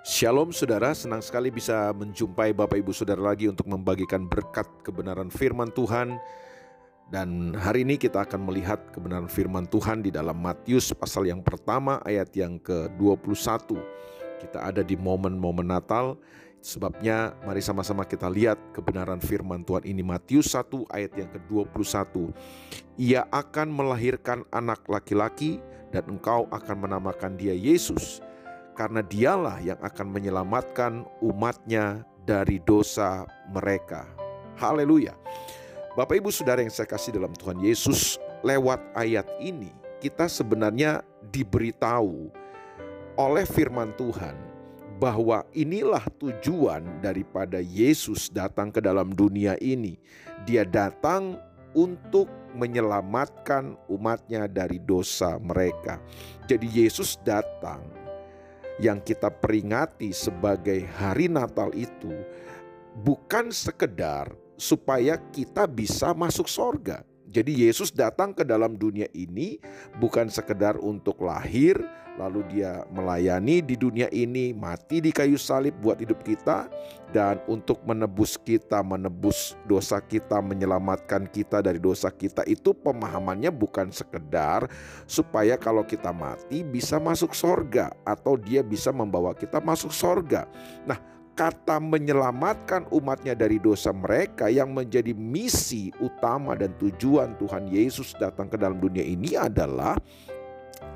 Shalom saudara, senang sekali bisa menjumpai Bapak Ibu Saudara lagi untuk membagikan berkat kebenaran firman Tuhan. Dan hari ini kita akan melihat kebenaran firman Tuhan di dalam Matius pasal yang pertama ayat yang ke-21. Kita ada di momen-momen Natal, sebabnya mari sama-sama kita lihat kebenaran firman Tuhan ini Matius 1 ayat yang ke-21. Ia akan melahirkan anak laki-laki dan engkau akan menamakan dia Yesus karena dialah yang akan menyelamatkan umatnya dari dosa mereka. Haleluya. Bapak ibu saudara yang saya kasih dalam Tuhan Yesus, lewat ayat ini kita sebenarnya diberitahu oleh firman Tuhan bahwa inilah tujuan daripada Yesus datang ke dalam dunia ini. Dia datang untuk menyelamatkan umatnya dari dosa mereka. Jadi Yesus datang yang kita peringati sebagai hari Natal itu bukan sekedar supaya kita bisa masuk sorga. Jadi Yesus datang ke dalam dunia ini bukan sekedar untuk lahir, lalu dia melayani di dunia ini, mati di kayu salib buat hidup kita, dan untuk menebus kita, menebus dosa kita, menyelamatkan kita dari dosa kita itu pemahamannya bukan sekedar supaya kalau kita mati bisa masuk sorga atau dia bisa membawa kita masuk sorga. Nah kata menyelamatkan umatnya dari dosa mereka yang menjadi misi utama dan tujuan Tuhan Yesus datang ke dalam dunia ini adalah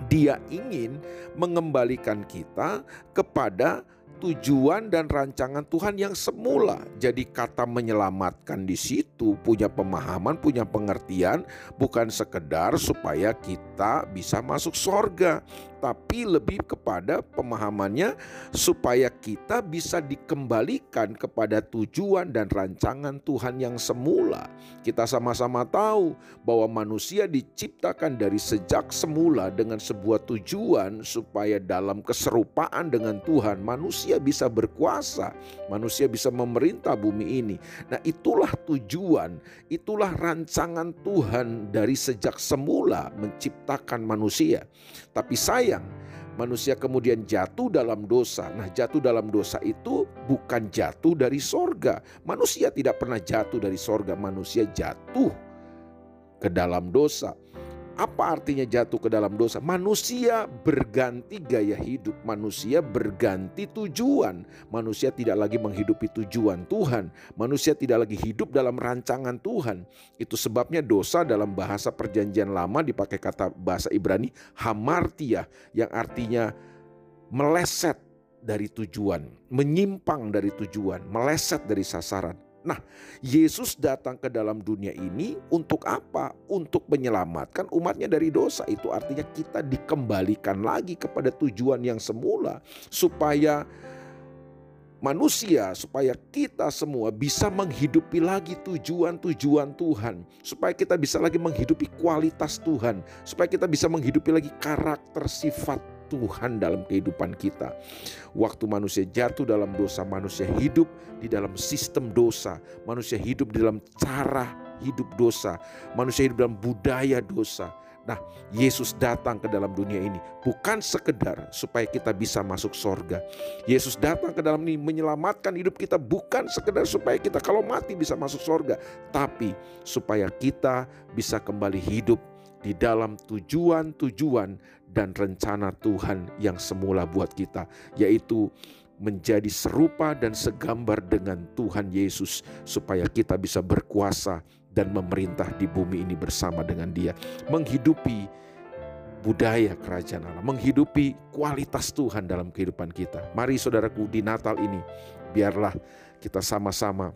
dia ingin mengembalikan kita kepada tujuan dan rancangan Tuhan yang semula. Jadi kata menyelamatkan di situ punya pemahaman, punya pengertian bukan sekedar supaya kita bisa masuk sorga, tapi lebih kepada pemahamannya supaya kita bisa dikembalikan kepada tujuan dan rancangan Tuhan yang semula. Kita sama-sama tahu bahwa manusia diciptakan dari sejak semula dengan sebuah tujuan supaya dalam keserupaan dengan Tuhan manusia bisa berkuasa, manusia bisa memerintah bumi ini. Nah, itulah tujuan, itulah rancangan Tuhan dari sejak semula menciptakan manusia. Tapi sayang, manusia kemudian jatuh dalam dosa. Nah, jatuh dalam dosa itu bukan jatuh dari sorga. Manusia tidak pernah jatuh dari sorga, manusia jatuh ke dalam dosa. Apa artinya jatuh ke dalam dosa? Manusia berganti gaya hidup, manusia berganti tujuan. Manusia tidak lagi menghidupi tujuan Tuhan, manusia tidak lagi hidup dalam rancangan Tuhan. Itu sebabnya dosa dalam bahasa Perjanjian Lama dipakai kata bahasa Ibrani hamartia yang artinya meleset dari tujuan, menyimpang dari tujuan, meleset dari sasaran. Nah, Yesus datang ke dalam dunia ini untuk apa? Untuk menyelamatkan umatnya dari dosa. Itu artinya kita dikembalikan lagi kepada tujuan yang semula supaya manusia, supaya kita semua bisa menghidupi lagi tujuan-tujuan Tuhan, supaya kita bisa lagi menghidupi kualitas Tuhan, supaya kita bisa menghidupi lagi karakter sifat Tuhan dalam kehidupan kita. Waktu manusia jatuh dalam dosa, manusia hidup di dalam sistem dosa, manusia hidup di dalam cara hidup dosa, manusia hidup dalam budaya dosa. Nah, Yesus datang ke dalam dunia ini bukan sekedar supaya kita bisa masuk sorga. Yesus datang ke dalam ini menyelamatkan hidup kita bukan sekedar supaya kita kalau mati bisa masuk sorga. Tapi supaya kita bisa kembali hidup di dalam tujuan-tujuan dan rencana Tuhan yang semula buat kita, yaitu menjadi serupa dan segambar dengan Tuhan Yesus, supaya kita bisa berkuasa dan memerintah di bumi ini bersama dengan Dia, menghidupi budaya kerajaan Allah, menghidupi kualitas Tuhan dalam kehidupan kita. Mari, saudaraku, di Natal ini biarlah kita sama-sama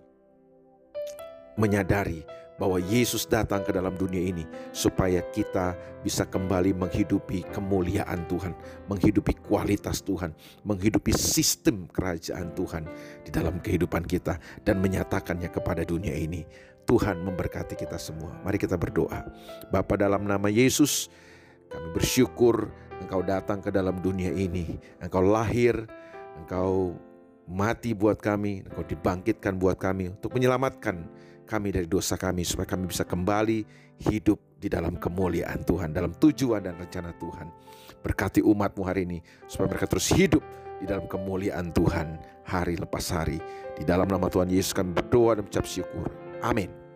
menyadari bahwa Yesus datang ke dalam dunia ini supaya kita bisa kembali menghidupi kemuliaan Tuhan, menghidupi kualitas Tuhan, menghidupi sistem kerajaan Tuhan di dalam kehidupan kita dan menyatakannya kepada dunia ini. Tuhan memberkati kita semua. Mari kita berdoa. Bapa dalam nama Yesus, kami bersyukur Engkau datang ke dalam dunia ini. Engkau lahir, Engkau mati buat kami, Engkau dibangkitkan buat kami untuk menyelamatkan kami dari dosa kami supaya kami bisa kembali hidup di dalam kemuliaan Tuhan, dalam tujuan dan rencana Tuhan. Berkati umatmu hari ini supaya mereka terus hidup di dalam kemuliaan Tuhan hari lepas hari. Di dalam nama Tuhan Yesus kami berdoa dan mengucap syukur. Amin.